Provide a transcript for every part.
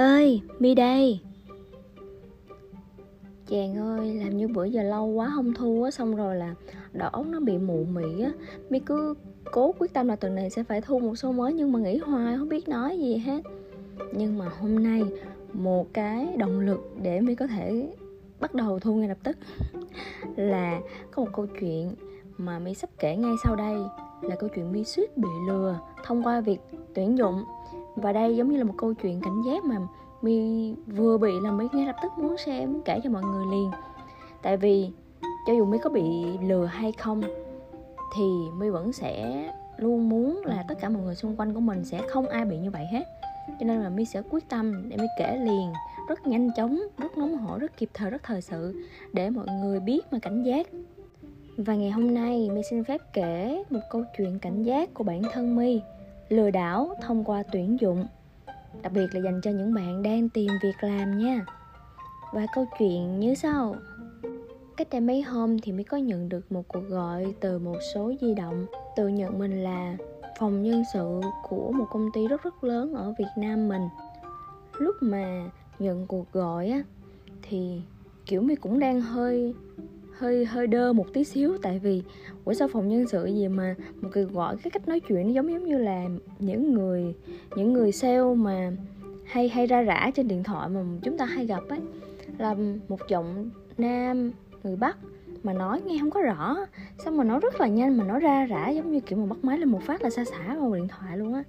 ơi, mi đây. Chàng ơi, làm như bữa giờ lâu quá không thu á, xong rồi là đầu óc nó bị mụ mị á. Mi cứ cố quyết tâm là tuần này sẽ phải thu một số mới, nhưng mà nghĩ hoài, không biết nói gì hết. Nhưng mà hôm nay, một cái động lực để mi có thể bắt đầu thu ngay lập tức là có một câu chuyện mà mi sắp kể ngay sau đây, là câu chuyện mi suýt bị lừa thông qua việc tuyển dụng và đây giống như là một câu chuyện cảnh giác mà mi vừa bị là mi ngay lập tức muốn xem muốn kể cho mọi người liền. Tại vì cho dù mi có bị lừa hay không, thì mi vẫn sẽ luôn muốn là tất cả mọi người xung quanh của mình sẽ không ai bị như vậy hết. Cho nên là mi sẽ quyết tâm để mi kể liền, rất nhanh chóng, rất nóng hổi, rất kịp thời, rất thời sự để mọi người biết mà cảnh giác. Và ngày hôm nay mi xin phép kể một câu chuyện cảnh giác của bản thân mi lừa đảo thông qua tuyển dụng. Đặc biệt là dành cho những bạn đang tìm việc làm nha. Và câu chuyện như sau. Cách đây mấy hôm thì mới có nhận được một cuộc gọi từ một số di động, tự nhận mình là phòng nhân sự của một công ty rất rất lớn ở Việt Nam mình. Lúc mà nhận cuộc gọi á, thì kiểu mi cũng đang hơi hơi hơi đơ một tí xíu, tại vì ủa sao phòng nhân sự gì mà một cái gọi cái cách nói chuyện nó giống giống như là những người những người sale mà hay hay ra rã trên điện thoại mà chúng ta hay gặp ấy. Là một giọng nam người bắc mà nói nghe không có rõ, xong mà nói rất là nhanh mà nói ra rã giống như kiểu mà bắt máy lên một phát là xa xả vào điện thoại luôn á.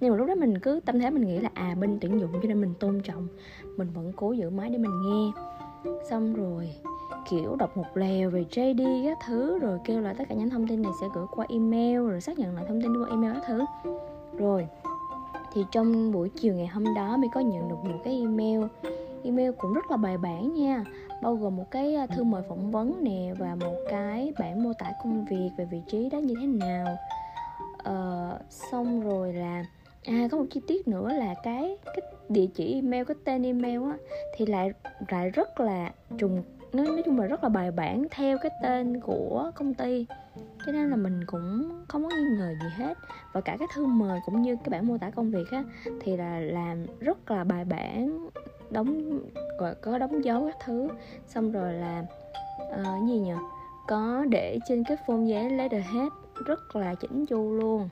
Nhưng mà lúc đó mình cứ tâm thế mình nghĩ là à bên tuyển dụng cho nên mình tôn trọng, mình vẫn cố giữ máy để mình nghe xong rồi kiểu đọc một lèo về JD các thứ rồi kêu là tất cả những thông tin này sẽ gửi qua email rồi xác nhận lại thông tin qua email các thứ. Rồi thì trong buổi chiều ngày hôm đó mới có nhận được một cái email. Email cũng rất là bài bản nha bao gồm một cái à, thư mời phỏng vấn nè và một cái bản mô tả công việc về vị trí đó như thế nào. Ờ, xong rồi là à có một chi tiết nữa là cái cái địa chỉ email cái tên email á thì lại lại rất là trùng nói nói chung là rất là bài bản theo cái tên của công ty. Cho nên là mình cũng không có nghi ngờ gì hết. Và cả cái thư mời cũng như cái bản mô tả công việc á thì là làm rất là bài bản đóng gọi có đóng dấu các thứ. Xong rồi là uh, gì nhỉ có để trên cái phông giấy letterhead rất là chỉnh chu luôn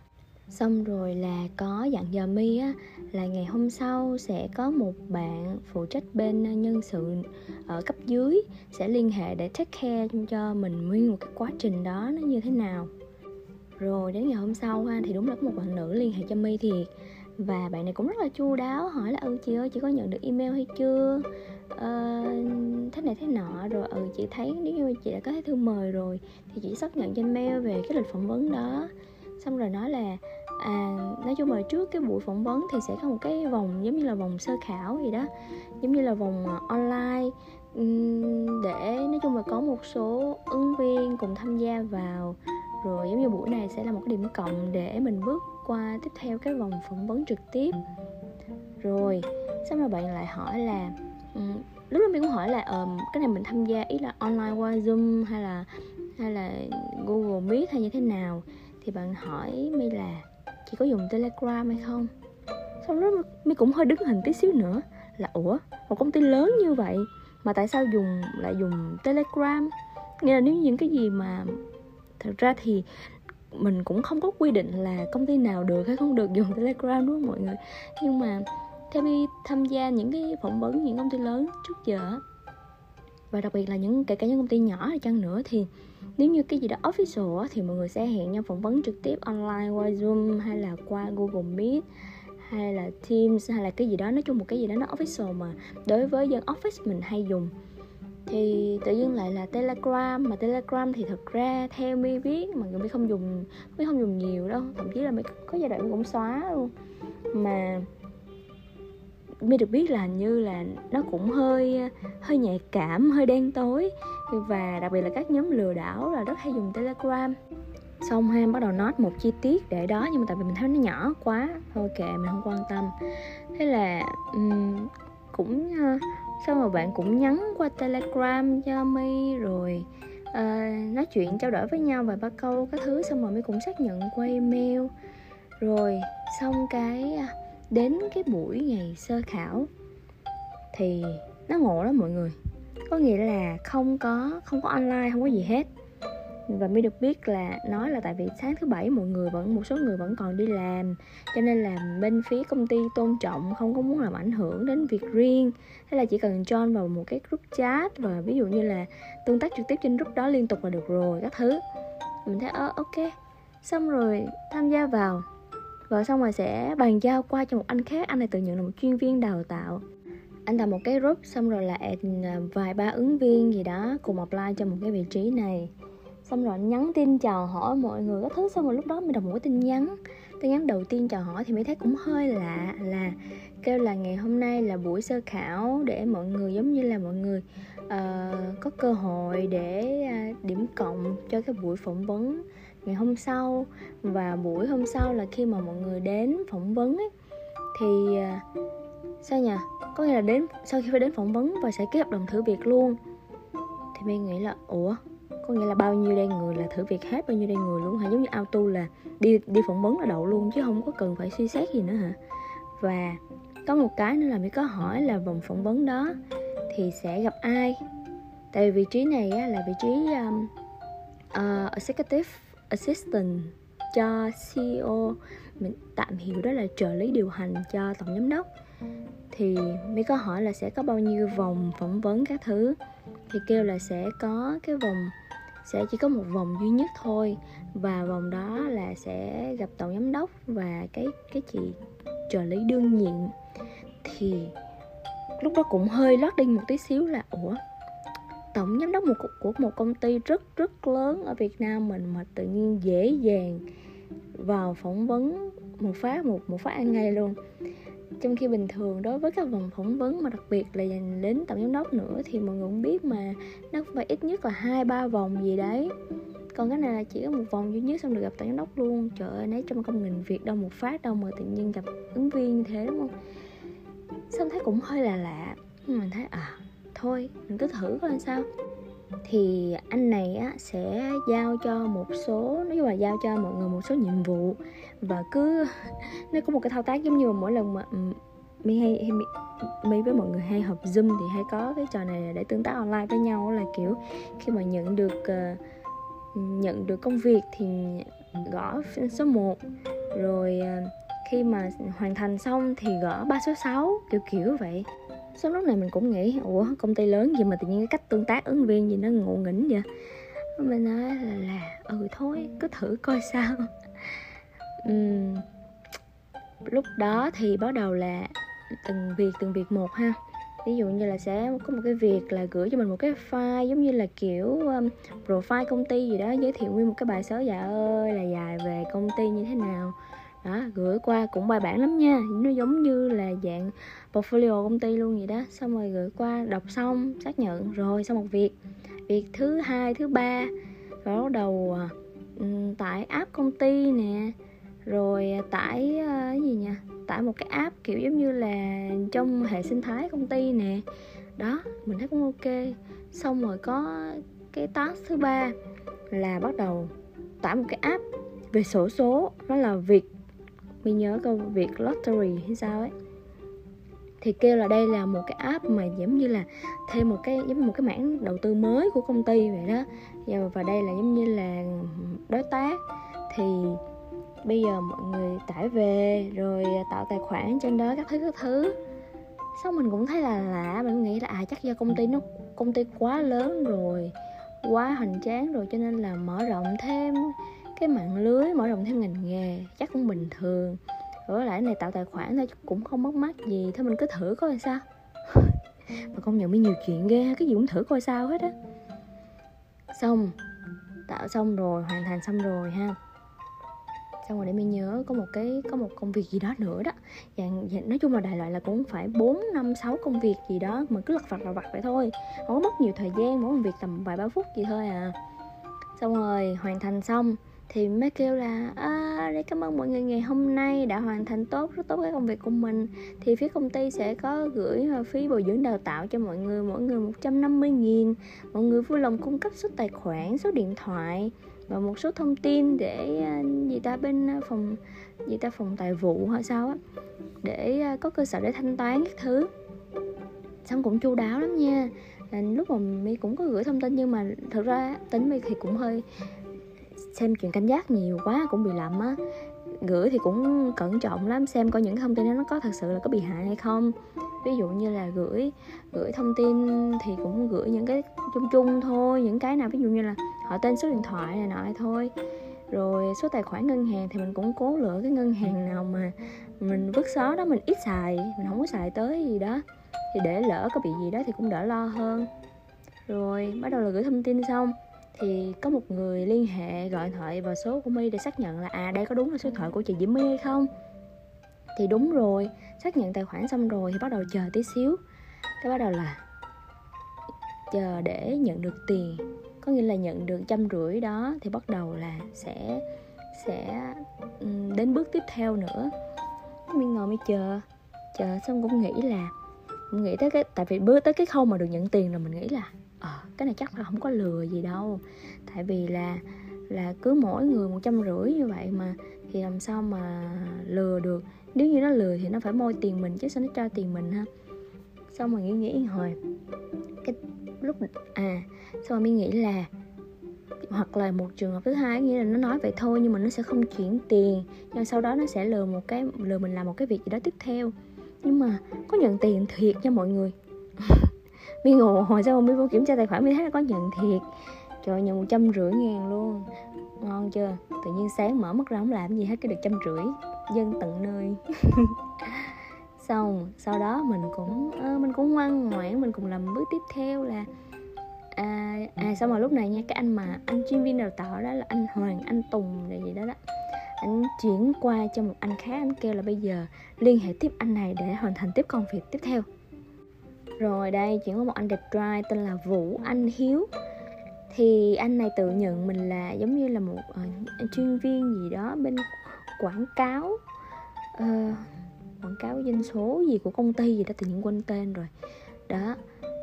xong rồi là có dặn dò mi á là ngày hôm sau sẽ có một bạn phụ trách bên ờ, nhân sự ở cấp dưới sẽ liên hệ để take care cho mình nguyên một cái quá trình đó nó như thế nào. Rồi đến ngày hôm sau ha thì đúng là có một bạn nữ liên hệ cho mi thiệt. Và bạn này cũng rất là chu đáo hỏi là ừ chị ơi chị có nhận được email hay chưa? Ờ, thế này thế nọ. Rồi ừ chị thấy nếu như chị đã có thấy thư mời rồi thì chị xác nhận trên mail về cái lịch phỏng vấn đó xong rồi nói là à nói chung là trước cái buổi phỏng vấn thì sẽ có một cái vòng giống như là vòng sơ khảo gì đó. Giống như là vòng ờ, online. Để nói chung là có một số ứng viên cùng tham gia vào. Rồi giống như buổi này sẽ là một cái điểm cộng để mình bước qua tiếp theo cái vòng phỏng vấn trực tiếp. Rồi xong rồi bạn lại hỏi là um, lúc đó mình cũng hỏi là um, cái này mình tham gia ý là online qua zoom hay là hay là google meet hay như thế nào? Thì bạn hỏi mi là, chị có dùng telegram hay không? Xong đó mi cũng hơi đứng hình tí xíu nữa, là, ủa, một công ty lớn như vậy, mà tại sao dùng, lại dùng telegram? Nghĩa là nếu những cái gì mà thật ra thì mình cũng không có quy định là công ty nào được hay không được dùng telegram, đúng không mọi người? Nhưng mà theo mi tham gia những cái phỏng vấn những công ty lớn trước giờ và đặc biệt là những kể cả những công ty nhỏ hay chăng nữa thì nếu như cái gì đó official thì mọi người sẽ hẹn nhau phỏng vấn trực tiếp online qua zoom hay là qua google meet hay là teams hay là cái gì đó. Nói chung một cái gì đó nó official mà đối với dân office mình hay dùng. Thì tự dưng lại là telegram, mà telegram thì thật ra theo mi biết mà người mi không dùng mi không dùng nhiều đâu. Thậm chí là mi có giai đoạn cũng xóa luôn. Mà mi được biết là như là nó cũng hơi hơi nhạy cảm hơi đen tối. Và đặc biệt là các nhóm lừa đảo là rất hay dùng telegram. Xong ha bắt đầu nói một chi tiết để đó nhưng mà tại vì mình thấy nó nhỏ quá thôi kệ mình không quan tâm. Thế là um, cũng uh, xong rồi bạn cũng nhắn qua telegram cho mi rồi uh, nói chuyện trao đổi với nhau vài ba câu các thứ xong rồi mi cũng xác nhận qua email. Rồi xong cái à, đến cái buổi ngày sơ khảo thì nó ngộ lắm mọi người. Có nghĩa là không có không có online, không có gì hết. Và mới được biết là nói là tại vì sáng thứ bảy mọi người vẫn, một số người vẫn còn đi làm. Cho nên là bên phía công ty tôn trọng, không có muốn làm ảnh hưởng đến việc riêng. Thế là chỉ cần join vào một cái group chat và ví dụ như là tương tác trực tiếp trên group đó liên tục là được rồi, các thứ. Mình thấy ơ ok. Xong rồi tham gia vào rồi xong rồi sẽ bàn giao qua cho một anh khác anh này tự nhận là một chuyên viên đào tạo. Anh tạo một cái group xong rồi là à, vài ba ứng viên gì đó cùng apply cho một cái vị trí này. Xong rồi nhắn tin chào hỏi mọi người các thứ xong rồi lúc đó mình đọc một cái tin nhắn. Tin nhắn đầu tiên chào hỏi thì mới thấy cũng hơi lạ là kêu là ngày hôm nay là buổi sơ khảo để mọi người giống như là mọi người uh, có cơ hội để uh, điểm cộng cho cái buổi phỏng vấn ngày hôm sau và buổi hôm sau là khi mà mọi người đến phỏng vấn ấy, thì à, sao nhỉ? Có nghĩa là đến sau khi phải đến phỏng vấn và sẽ ký hợp đồng thử việc luôn. Thì mình nghĩ là ủa có nghĩa là bao nhiêu đây người là thử việc hết bao nhiêu đây người luôn hả? Giống như auto là đi đi phỏng vấn là đậu luôn chứ không có cần phải suy xét gì nữa hả? Và có một cái nữa là mới có hỏi là vòng phỏng vấn đó thì sẽ gặp ai? Tại vì vị trí này á, là vị trí um, uh, executive assistant cho CEO mình tạm hiểu đó là trợ lý điều hành cho tổng giám đốc. Thì mới có hỏi là sẽ có bao nhiêu vòng phỏng vấn các thứ? Thì kêu là sẽ có cái vòng, sẽ chỉ có một vòng duy nhất thôi. Và vòng đó là sẽ gặp tổng giám đốc và cái cái chị trợ lý đương nhiệm. Thì lúc đó cũng hơi lót đi một tí xíu là, ủa tổng giám đốc một của một công ty rất rất lớn ở Việt Nam mình mà tự nhiên dễ dàng vào phỏng vấn một phát một một phát ăn ngay luôn. Trong khi bình thường đối với các vòng phỏng vấn mà đặc biệt là dành đến tổng giám đốc nữa thì mọi người cũng biết mà, nó phải ít nhất là hai, ba vòng gì đấy. Còn cái này là chỉ có một vòng duy nhất xong được gặp tổng giám đốc luôn. Trời ơi nấy trong công nghìn việc đâu một phát đâu mà tự nhiên gặp ứng viên như thế, đúng không? Xong thấy cũng hơi là lạ. Nhưng mình thấy à thôi mình cứ thử coi sao. Thì anh này á sẽ giao cho một số nói chung là giao cho mọi người một số nhiệm vụ. Và cứ nó có một cái thao tác giống như mỗi lần mà mi hay, hay mi với mọi người hay họp zoom thì hay có cái trò này để tương tác online với nhau là kiểu khi mà nhận được uh, nhận được công việc thì gõ số 1 rồi uh, khi mà hoàn thành xong thì gõ ba số 6 kiểu kiểu vậy sau lúc này mình cũng nghĩ ủa công ty lớn gì mà tự nhiên cái cách tương tác ứng viên gì nó ngộ nghĩnh vậy? Mình nói là, là ừ thôi cứ thử coi sao. Uhm, lúc đó thì bắt đầu là từng việc từng việc một ha. Ví dụ như là sẽ có một cái việc là gửi cho mình một cái file giống như là kiểu um, profile công ty gì đó giới thiệu nguyên một cái bài sớ dạ ơi là dài về công ty như thế nào? Đó, gửi qua cũng bài bản lắm nha. Nó giống như là dạng portfolio công ty luôn vậy đó. Xong rồi gửi qua, đọc xong, xác nhận, rồi xong một việc. Việc thứ hai, thứ ba. Rồi bắt đầu à, ừ, tải app công ty nè. Rồi à, tải à, cái gì nhỉ? Tải một cái app kiểu giống như là trong hệ sinh thái công ty nè. Đó, mình thấy cũng ok. Xong rồi có cái task thứ ba là bắt đầu tải một cái app về sổ số. Nó là việc mình nhớ câu việc lottery hay sao ấy. Thì kêu là đây là một cái app mà giống như là thêm một cái, giống như một cái mảng đầu tư mới của công ty vậy đó. Và đây là giống như là đối tác. Thì bây giờ mọi người tải về rồi tạo tài khoản trên đó các thứ các thứ. Xong mình cũng thấy là lạ, mình nghĩ là à chắc do công ty nó, công ty quá lớn rồi, quá hoành tráng rồi cho nên là mở rộng thêm cái mạng lưới mở rộng thêm ngành nghề chắc cũng bình thường. Rồi lại này tạo tài khoản thôi cũng không mất mát gì. Thôi mình cứ thử coi sao. Mà công nhận mới nhiều chuyện ghê cái gì cũng thử coi sao hết á. Xong tạo xong rồi hoàn thành xong rồi ha. Xong rồi để mình nhớ có một cái có một công việc gì đó nữa đó. Dạng, dạng nói chung là đại loại là cũng phải 4 năm sáu công việc gì đó mà cứ lật vặt lật vặt vậy thôi. Không có mất nhiều thời gian mỗi một việc tầm vài ba phút gì thôi à. Xong rồi hoàn thành xong thì mới kêu là à, để cảm ơn mọi người ngày hôm nay đã hoàn thành tốt rất tốt cái công việc của mình. Thì phía công ty sẽ có gửi ờ, phí bồi dưỡng đào tạo cho mọi người mỗi người 150 nghìn. Mọi người vui lòng cung cấp số tài khoản số điện thoại và một số thông tin để ờ, gì ta bên ờ, phòng gì ta phòng tài vụ hay sao á để có cơ sở để thanh toán các thứ. Xong cũng chu đáo lắm nha. Lúc mà mi cũng có gửi thông tin nhưng mà thật ra tính mi thì cũng hơi xem chuyện cảnh giác nhiều quá, cũng bị lầm á. Gửi thì cũng cẩn trọng lắm, xem coi những thông tin đó nó có thật sự là có bị hại hay không. Ví dụ như là gửi gửi thông tin thì cũng gửi những cái chung chung thôi, những cái nào, ví dụ như là họ tên số điện thoại này nọ thôi. Rồi số tài khoản ngân hàng thì mình cũng cố lựa cái ngân hàng nào mà mình vứt xó đó, mình ít xài, mình không có xài tới gì đó. Thì để lỡ có bị gì đó thì cũng đỡ lo hơn. Rồi, bắt đầu là gửi thông tin xong thì có một người liên hệ gọi điện thoại vào số của My để xác nhận là à đây có đúng là số điện thoại của chị Diễm My hay không? Thì đúng rồi, xác nhận tài khoản xong rồi thì bắt đầu chờ tí xíu. Cái bắt đầu là chờ để nhận được tiền, có nghĩa là nhận được trăm rưỡi đó, thì bắt đầu là sẽ sẽ ừ, đến bước tiếp theo nữa. Mình ngồi mới chờ chờ xong cũng nghĩ là mình nghĩ tới cái, tại vì bước tới cái khâu mà được nhận tiền là mình nghĩ là à, cái này chắc là không có lừa gì đâu. Tại vì là là cứ mỗi người một trăm rưỡi như vậy mà thì làm sao mà lừa được? Nếu như nó lừa thì nó phải môi tiền mình chứ sao nó cho tiền mình ha? Xong mà nghĩ nghĩ hồi cái lúc à xong rồi mới nghĩ là hoặc là một trường hợp thứ hai nghĩa là nó nói vậy thôi nhưng mà nó sẽ không chuyển tiền nhưng sau đó nó sẽ lừa một cái lừa mình làm một cái việc gì đó tiếp theo. Nhưng mà có nhận tiền thiệt nha mọi người. mi ngồi hồi sau mi vô kiểm tra tài khoản mi thấy là có nhận thiệt. Trời nhận một trăm rưỡi ngàn luôn. Ngon chưa? Tự nhiên sáng mở mắt ra không làm gì hết cái được trăm rưỡi. Dân tận nơi. Xong sau đó mình cũng uh, mình cũng ngoan ngoãn mình cùng làm bước tiếp theo là à, à xong rồi lúc này nha cái anh mà anh chuyên viên đào tạo đó là anh Hoàng anh Tùng là gì đó đó. Anh chuyển qua cho một anh khác anh kêu là bây giờ liên hệ tiếp anh này để hoàn thành tiếp công việc tiếp theo rồi đây chuyển qua một anh đẹp trai tên là Vũ Anh Hiếu. Thì anh này tự nhận mình là giống như là một uh, chuyên viên gì đó bên quảng cáo uh, quảng cáo doanh số gì của công ty gì đó tự nhiên quên tên rồi. Đó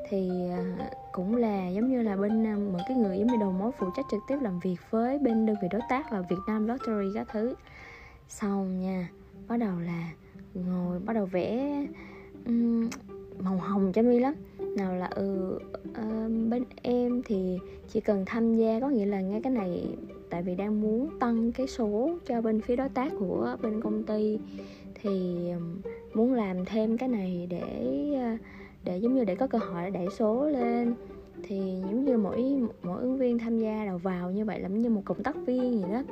thì uh, cũng là giống như là bên uh, một cái người giống như đầu mối phụ trách trực tiếp làm việc với bên đơn vị đối tác là Việt Nam Lottery các thứ. Xong nha bắt đầu là ngồi bắt đầu vẽ um, màu hồng cho mi lắm. Nào là ừ uh, bên em thì chỉ cần tham gia có nghĩa là ngay cái này tại vì đang muốn tăng cái số cho bên phía đối tác của bên công ty. Thì muốn làm thêm cái này để ờ, để giống như để có cơ hội đẩy số lên. Thì giống như mỗi mỗi ứng viên tham gia đầu vào như vậy là như một cộng tác viên gì đó.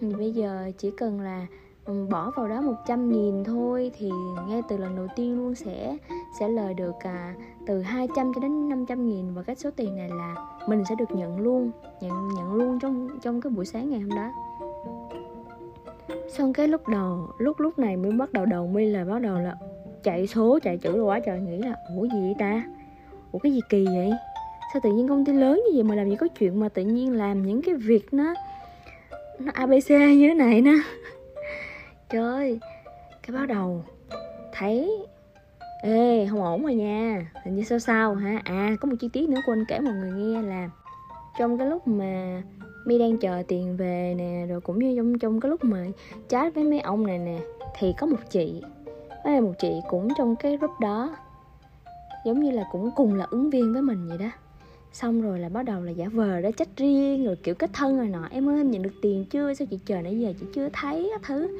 Thì bây giờ chỉ cần là Ừ, bỏ vào đó 100 nghìn thôi thì ngay từ lần đầu tiên luôn sẽ sẽ lời được à, từ 200 cho đến 500 nghìn và cái số tiền này là mình sẽ được nhận luôn nhận nhận luôn trong trong cái buổi sáng ngày hôm đó. Xong cái lúc đầu lúc lúc này mới bắt đầu đầu mi là bắt đầu là chạy số chạy chữ rồi quá trời nghĩ là ủa gì vậy ta? Ủa cái gì kỳ vậy? Sao tự nhiên công ty lớn như vậy mà làm gì có chuyện mà tự nhiên làm những cái việc nó nó abc như thế này nó trời cái bắt đầu thấy, ê, không ổn rồi nha. Hình như sao sao hả? À có một chi tiết nữa quên kể mọi người nghe là trong cái lúc mà mi đang chờ tiền về nè, rồi cũng như trong trong cái lúc mà chat với mấy ông này nè, thì có một chị với một chị cũng trong cái group đó, giống như là cũng cùng là ứng viên với mình vậy đó. Xong rồi là bắt đầu là giả vờ đó trách riêng, rồi kiểu kết thân rồi nọ. Em ơi, em nhận được tiền chưa? Sao chị chờ nãy giờ chị chưa thấy thứ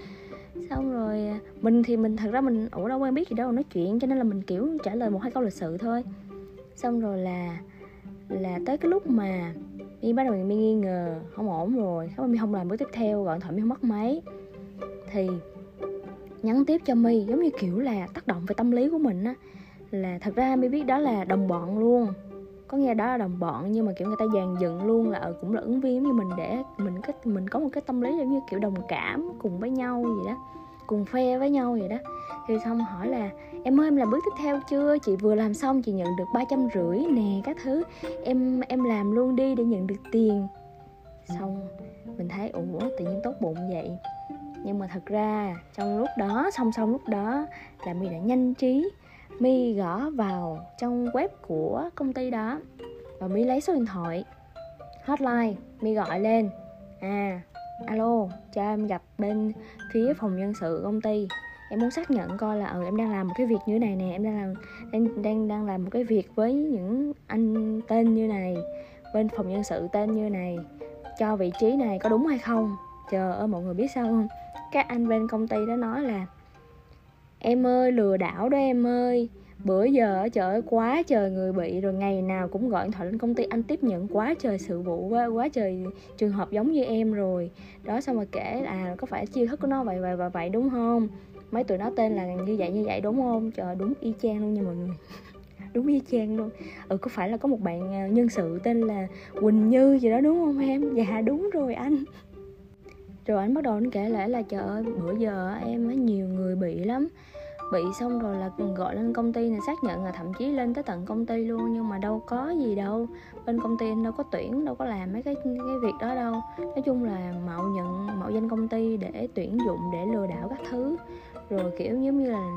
xong rồi à, mình thì mình, thật ra mình ủa đâu quen biết gì đâu, nói chuyện, cho nên là mình, kiểu, trả lời một hai câu lịch sự thôi. Xong rồi là là tới cái lúc mà mi bắt đầu mi nghi ngờ, không ổn rồi không mi không làm bước tiếp theo, gọi điện thoại mi không mất máy. Thì nhắn tiếp cho mi, giống như kiểu là tác động về tâm lý của mình á. Là thật ra mi biết đó là đồng bọn luôn có nghe đó là đồng bọn, nhưng mà, kiểu, người ta dàn dựng luôn là ở cũng là ứng viên như mình để, mình cái mình có một cái tâm lý giống như, kiểu, đồng cảm cùng với nhau gì đó, cùng phe với nhau vậy đó. Thì xong hỏi là, em ơi, em làm bước tiếp theo chưa? Chị vừa làm xong, chị nhận được ba trăm rưỡi nè, các thứ. Em em làm luôn đi để nhận được tiền. Xong mình thấy, ủa, tự nhiên tốt bụng vậy. Nhưng mà thật ra, trong lúc đó, song song lúc đó, là mi đã nhanh trí My gõ vào trong web của công ty đó và My lấy số điện thoại. Hotline My gọi lên. À alo, cho em gặp bên phía phòng nhân sự công ty. Em muốn xác nhận coi là ừ em đang làm một cái việc như thế này nè, em đang làm, đang đang đang làm một cái việc với những anh tên như này, bên phòng nhân sự tên như này, cho vị trí này có đúng hay không? Chờ ơi mọi người biết sao không? Các anh bên công ty đó nói là em ơi lừa đảo đó em ơi. Bữa giờ trời ơi quá trời người bị rồi. Ngày nào cũng gọi điện thoại lên công ty anh tiếp nhận. Quá trời sự vụ quá, quá trời trường hợp giống như em rồi. Đó xong rồi kể là à, có phải chiêu thức của nó vậy vậy vậy vậy đúng không? Mấy tụi nó tên là như vậy như vậy đúng không? Trời đúng y chang luôn nha mọi người. Đúng y chang luôn. Ừ có phải là có một bạn à, nhân sự tên là quỳnh như gì đó đúng không em? Dạ đúng rồi anh. Rồi anh bắt đầu anh kể lại là trời ơi bữa giờ em á nhiều người bị lắm. Bị xong rồi là gọi lên công ty này xác nhận là thậm chí lên tới tận công ty luôn, nhưng mà đâu có gì đâu. Bên công ty anh đâu có tuyển, đâu có làm mấy cái cái việc đó đâu. Nói chung là mạo nhận, mạo danh công ty để tuyển dụng, để lừa đảo các thứ. Rồi, kiểu giống như là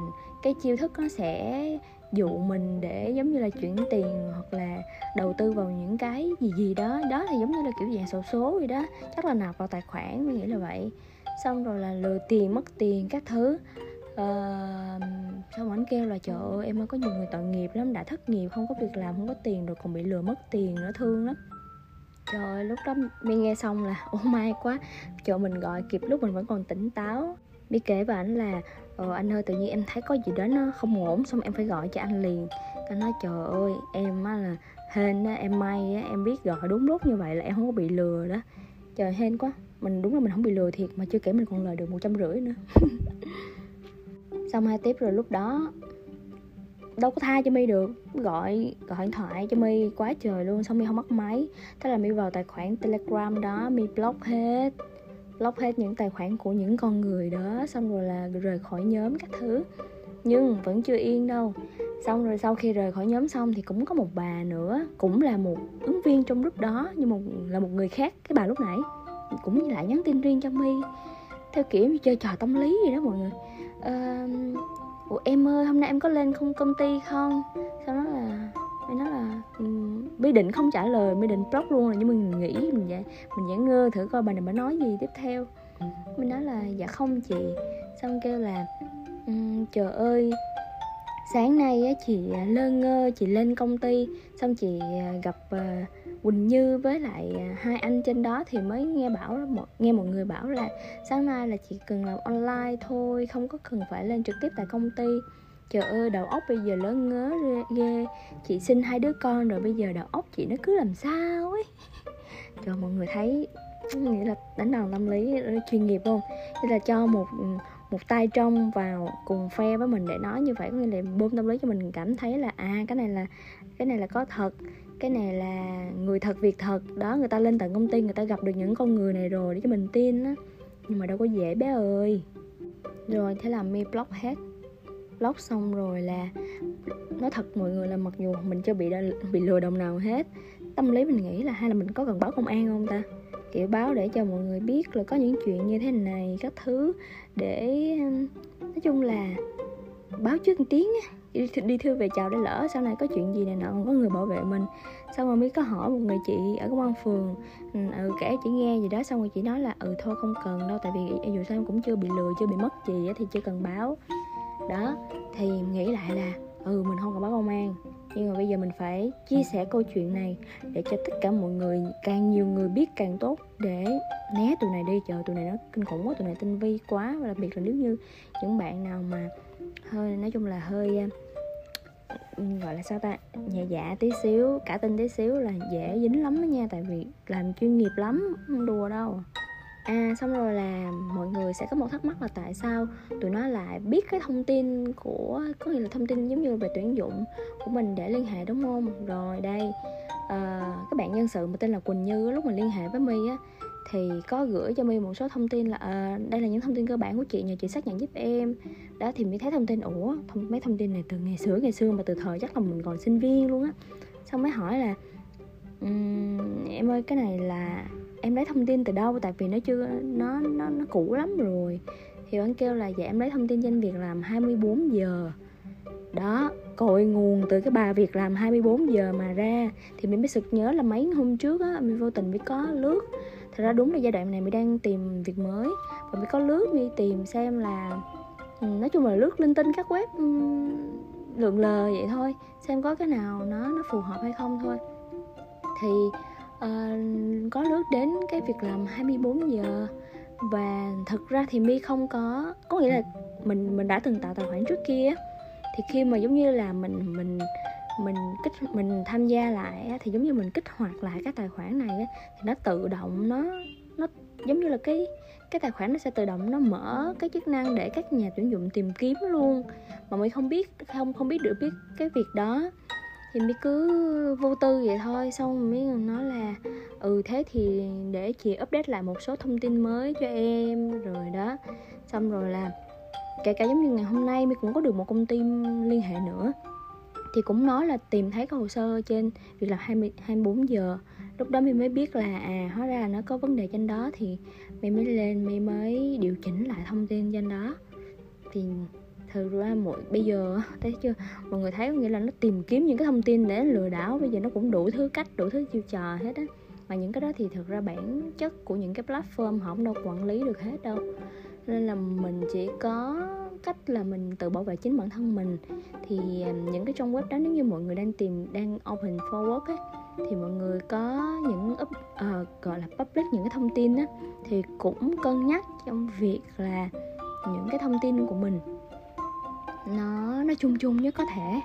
cái chiêu thức nó sẽ dụ mình để giống như là chuyển tiền hoặc là đầu tư vào những cái gì gì đó. Đó thì giống như là kiểu dạng sổ số vậy đó. Chắc là nạp vào tài khoản, mình nghĩ là vậy xong rồi là lừa tiền mất tiền các thứ. Uh, xong ảnh kêu là trời ơi em ơi có nhiều người tội nghiệp lắm đã thất nghiệp không có việc làm không có tiền rồi còn bị lừa mất tiền nữa thương lắm. Trời ơi lúc đó mi nghe xong là ô mai quá trời mình gọi kịp lúc mình vẫn còn tỉnh táo. Mi kể với ảnh là ờ anh ơi tự nhiên em thấy có gì đó nó không ổn xong em phải gọi cho anh liền. Anh nói trời ơi em á là hên á em may á em biết gọi đúng lúc như vậy là em không có bị lừa đó. Trời hên quá mình đúng là mình không bị lừa thiệt mà chưa kể mình còn lời được một trăm rưỡi nữa. Xong hai tiếp rồi lúc đó, đâu có tha cho mi được. Gọi gọi điện thoại cho mi quá trời luôn, xong mi không bắt máy. Thế là mi vào tài khoản telegram đó mi block hết block hết những tài khoản của những con người đó, xong rồi là rời khỏi nhóm các thứ. Nhưng vẫn chưa yên đâu. Xong rồi sau khi rời khỏi nhóm xong thì cũng có một bà nữa, cũng là một ứng viên trong lúc đó, nhưng một, là một người khác, cái bà lúc nãy cũng như lại nhắn tin riêng cho mi theo kiểu như chơi trò tâm lý gì đó mọi người. Uh, ủa em ơi hôm nay em có lên không công ty không? Sau đó là mới nói là um, định không trả lời mới định block luôn rồi nhưng mình nghĩ mình dạ mình giả ngơ thử coi bà này bà nói gì tiếp theo. Mình nói là dạ không chị. Xong kêu là um, trời ơi sáng nay á, chị lơ ngơ chị lên công ty xong chị à, gặp uh, Quỳnh Như với lại à, hai anh trên đó thì mới nghe bảo nghe một người bảo là sáng nay là chỉ cần làm online thôi, không có cần phải lên trực tiếp tại công ty. Trời ơi, đầu óc bây giờ lớn ngớ ghê chị sinh hai đứa con rồi bây giờ đầu óc chị nó cứ làm sao ấy. Cho mọi người thấy nghĩa là đánh đòn tâm lý chuyên nghiệp không? Như là cho một một tay trong vào cùng phe với mình để nói như vậy, có nghĩa là bơm tâm lý cho mình, cảm thấy là à cái này là, cái này là có thật cái này là người thật việc thật. Đó, người ta lên tận công ty, người ta gặp được những con người này rồi để cho mình tin á. Nhưng mà đâu có dễ, bé ơi. Rồi, thế là mi block hết. Block xong rồi là, nói thật, mọi người là mặc dù mình chưa bị bị lừa đồng nào hết, tâm lý mình nghĩ là hay là mình có cần báo công an không ta? Kiểu báo để cho mọi người biết là có những chuyện như thế này, các thứ, để nói chung là báo trước một tiếng đi, đi thư về chào để lỡ sau này có chuyện gì này nọ còn có người bảo vệ mình. Xong rồi mới có hỏi một người chị ở công an phường ừ, ừ kể chị nghe gì đó xong rồi chị nói là ừ thôi không cần đâu tại vì dù sao em cũng chưa bị lừa chưa bị mất gì thì chưa cần báo. Đó thì nghĩ lại là ừ mình không cần báo công an. Nhưng mà bây giờ mình phải chia sẻ câu chuyện này để cho tất cả mọi người càng nhiều người biết càng tốt để né tụi này đi. Chờ tụi này nó kinh khủng quá tụi này tinh vi quá và đặc biệt là nếu như những bạn nào mà hơi nói chung là hơi gọi là sao ta? Nhẹ dạ tí xíu cả tin tí xíu là dễ dính lắm đó nha tại vì làm chuyên nghiệp lắm không đùa đâu. À xong rồi là mọi người sẽ có một thắc mắc là tại sao tụi nó lại biết cái thông tin của có nghĩa là thông tin giống như về tuyển dụng của mình để liên hệ đúng không? Rồi đây ờ, à, các bạn nhân sự mà tên là quỳnh như lúc mình liên hệ với my á thì có gửi cho my một số thông tin là à, đây là những thông tin cơ bản của chị nhờ chị xác nhận giúp em. Đó thì mới thấy thông tin ủa thông, mấy thông tin này từ ngày xưa ngày xưa mà từ thời chắc là mình còn sinh viên luôn á. Xong mới hỏi là um, em ơi cái này là em lấy thông tin từ đâu? Tại vì nó chưa nó nó nó cũ lắm rồi. Thì bạn kêu là dạ em lấy thông tin trên việc làm 24 giờ. Đó cội nguồn từ cái bà việc làm 24 giờ mà ra. Thì mình mới sực nhớ là mấy hôm trước á mình vô tình mới có lướt thật ra đúng là giai đoạn này mình đang tìm việc mới. Và mình có lướt đi tìm xem là ừ, nói chung là lướt linh tinh các web ừ, lượn lờ vậy thôi xem có cái nào nó nó phù hợp hay không thôi. Thì uh, có lướt đến cái việc làm 24 giờ và thực ra thì mi không có có nghĩa là mình mình đã từng tạo tài khoản trước kia thì khi mà giống như là mình mình mình kích, mình tham gia lại thì giống như mình kích hoạt lại các tài khoản này thì nó tự động nó nó giống như là cái cái tài khoản nó sẽ tự động nó mở cái chức năng để các nhà tuyển dụng tìm kiếm luôn. Mà mình không biết, không không biết được biết cái việc đó. Thì mới cứ vô tư vậy thôi, xong mới nói là ừ thế thì để chị update lại một số thông tin mới cho em, rồi đó. Xong rồi là kể cả giống như ngày hôm nay mi cũng có được một công ty liên hệ nữa thì cũng nói là tìm thấy cái hồ sơ trên việc làm 20, 24 giờ. Lúc đó mình mới biết là à hóa ra nó có vấn đề trên đó thì mình mới lên mình mới điều chỉnh lại thông tin trên đó. Thì thực ra mỗi bây giờ thấy chưa? Mọi người thấy có nghĩa là nó tìm kiếm những cái thông tin để lừa đảo bây giờ nó cũng đủ thứ cách đủ thứ chiêu trò hết á. Mà những cái đó thì thực ra bản chất của những cái platform họ không đâu quản lý được hết đâu nên là mình chỉ có cách là mình tự bảo vệ chính bản thân mình. Thì à, những cái trong web đó nếu như mọi người đang tìm đang open for work ấy thì mọi người có những up uh, gọi là public những cái thông tin á thì cũng cân nhắc trong việc là những cái thông tin của mình nó nó chung chung nhất có thể.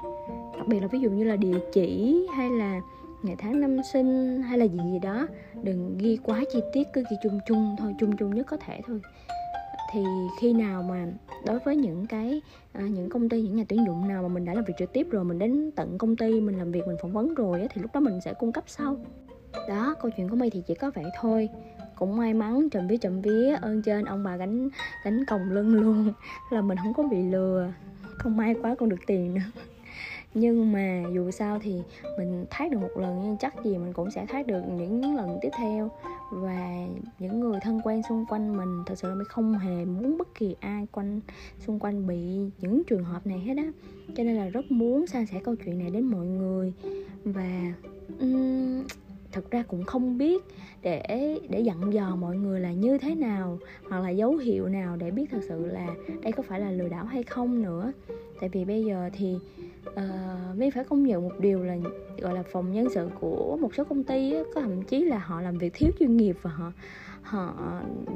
Đặc biệt là ví dụ như là địa chỉ hay là ngày tháng năm sinh hay là gì gì đó đừng ghi quá chi tiết cứ ghi chung chung thôi chung chung nhất có thể thôi thì khi nào mà đối với những cái à, những công ty những nhà tuyển dụng nào mà mình đã làm việc trực tiếp rồi mình đến tận công ty mình làm việc mình phỏng vấn rồi thì lúc đó mình sẽ cung cấp sau. Đó câu chuyện của mây thì chỉ có vậy thôi. Cũng may mắn trầm vía trầm vía ơn trên ông bà gánh gánh còng lưng luôn là mình không có bị lừa. Không may quá còn được tiền nữa nhưng mà dù sao thì mình thoát được một lần nhưng chắc gì mình cũng sẽ thoát được những lần tiếp theo. Và những người thân quen xung quanh mình thật sự là mình không hề muốn bất kỳ ai quanh xung quanh bị những trường hợp này hết á. Cho nên là rất muốn san sẻ câu chuyện này đến mọi người. Và um, thật ra cũng không biết để để dặn dò mọi người là như thế nào hoặc là dấu hiệu nào để biết thật sự là đây có phải là lừa đảo hay không nữa. Tại vì bây giờ thì Ờ, uh, mới phải công nhận một điều là gọi là phòng nhân sự của một số công ty á, có thậm chí là họ làm việc thiếu chuyên nghiệp và họ họ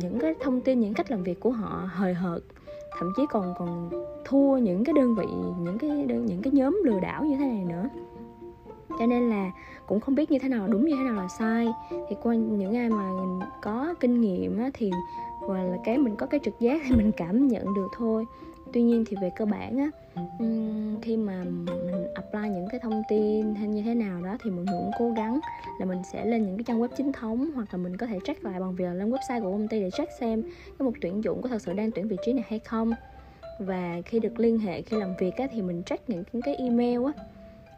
những cái thông tin những cách làm việc của họ hời hợt. Thậm chí còn còn thua những cái đơn vị những cái đơn, những cái nhóm lừa đảo như thế này nữa. Cho nên là cũng không biết như thế nào đúng như thế nào là sai. Thì qua những ai mà có kinh nghiệm á, thì và là cái mình có cái trực giác thì mình cảm nhận được thôi tuy nhiên thì về cơ bản á khi mà mình apply những cái thông tin hay như thế nào đó thì mình cũng cố gắng là mình sẽ lên những cái trang web chính thống hoặc là mình có thể check lại bằng việc lên website của công ty để check xem cái một tuyển dụng có thật sự đang tuyển vị trí này hay không. Và khi được liên hệ khi làm việc á, thì mình check những cái email á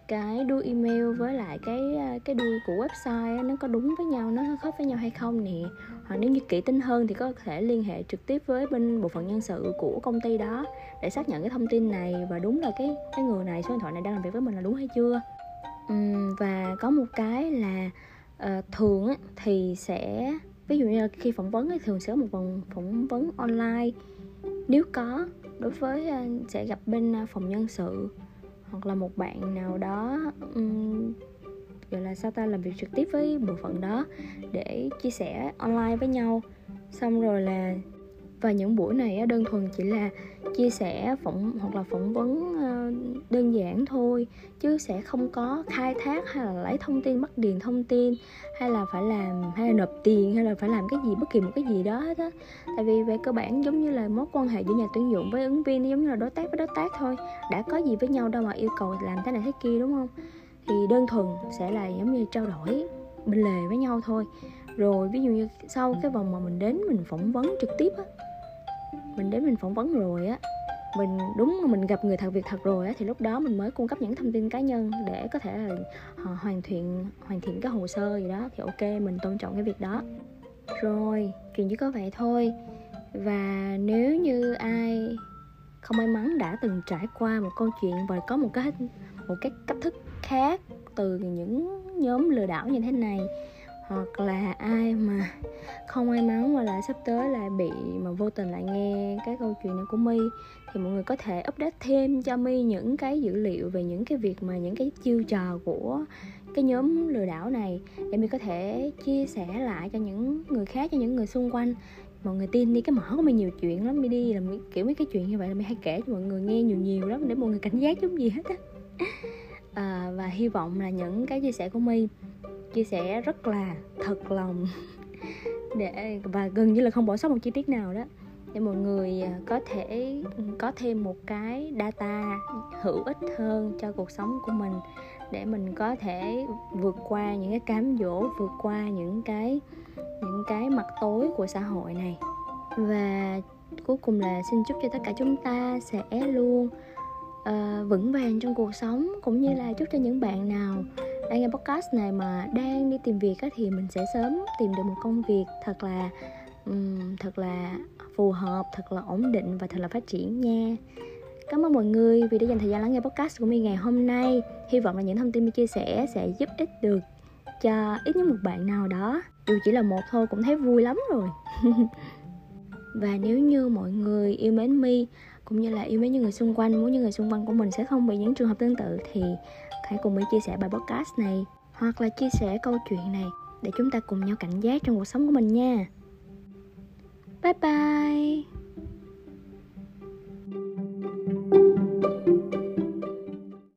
cái đuôi email với lại cái ờ, cái đuôi của website nó có đúng với nhau nó khớp với nhau hay không nè. Hoặc nếu như kỹ tính hơn thì có thể liên hệ trực tiếp với bên bộ phận nhân sự của công ty đó để xác nhận cái thông tin này. Và đúng là cái cái người này số điện thoại này đang làm việc với mình là đúng hay chưa? Uhm, và có một cái là uh, thường á, thì sẽ ví dụ như là khi phỏng vấn thì thường sẽ có một vòng phỏng vấn online. Nếu có đối với uh, sẽ gặp bên uh, phòng nhân sự hoặc là một bạn nào đó um, gọi là sao ta làm việc trực tiếp với bộ phận đó để chia sẻ online với nhau. Xong rồi là và những buổi này đơn thuần chỉ là chia sẻ phỏng, hoặc là phỏng vấn ờ, đơn giản thôi, chứ sẽ không có khai thác hay là lấy thông tin, bắt điền thông tin, hay là phải làm, hay là nộp tiền, hay là phải làm cái gì, bất kỳ một cái gì đó hết á. Tại vì về cơ bản giống như là mối quan hệ giữa nhà tuyển dụng với ứng viên giống như là đối tác với đối tác thôi, đã có gì với nhau đâu mà yêu cầu làm thế này thế kia, đúng không? Thì đơn thuần sẽ là giống như trao đổi bên lề với nhau thôi. Rồi ví dụ như sau cái vòng mà mình đến mình phỏng vấn trực tiếp á mình đến mình phỏng vấn rồi á, mình đúng mà mình gặp người thật việc thật rồi á, thì lúc đó mình mới cung cấp những thông tin cá nhân để có thể là họ hoàn thiện hoàn thiện cái hồ sơ gì đó. Thì ok, mình tôn trọng cái việc đó. Rồi chuyện chỉ có vậy thôi. Và nếu như ai không may mắn đã từng trải qua một câu chuyện và có một cái một cái cách thức khác từ những nhóm lừa đảo như thế này hoặc là ai mà không may mắn mà là sắp tới lại bị mà vô tình lại nghe cái câu chuyện này của my, thì mọi người có thể update thêm cho my những cái dữ liệu về những cái việc mà những cái chiêu trò của cái nhóm lừa đảo này, để my có thể chia sẻ lại cho những người khác, cho những người xung quanh. Mọi người tin đi, cái mỏ của mình nhiều chuyện lắm. Mi đi là kiểu mấy cái chuyện như vậy là mi hay kể cho mọi người nghe nhiều nhiều lắm, để mọi người cảnh giác giống gì hết á à, và hy vọng là những cái chia sẻ của my chia sẻ rất là thật lòng để và gần như là không bỏ sót một chi tiết nào đó để mọi người à, có thể ừ, có thêm một cái data hữu ích hơn cho cuộc sống của mình để mình có thể vượt qua những cái cám dỗ vượt qua những cái những cái mặt tối của xã hội này. Và cuối cùng là xin chúc cho tất cả chúng ta sẽ luôn uh, vững vàng trong cuộc sống cũng như là chúc cho những bạn nào đang nghe podcast này mà đang đi tìm việc á, thì mình sẽ sớm tìm được một công việc thật là um, thật là phù hợp thật là ổn định và thật là phát triển nha. Cảm ơn mọi người vì đã dành thời gian lắng nghe podcast của mình ngày hôm nay. Hy vọng là những thông tin mình chia sẻ sẽ giúp ích được cho ít nhất một bạn nào đó. Dù chỉ là một thôi cũng thấy vui lắm rồi. Và nếu như mọi người yêu mến mi cũng như là yêu mến những người xung quanh, muốn những người xung quanh của mình sẽ không bị những trường hợp tương tự, thì hãy cùng mình chia sẻ bài podcast này, hoặc là chia sẻ câu chuyện này để chúng ta cùng nhau cảnh giác trong cuộc sống của mình nha. Bye bye!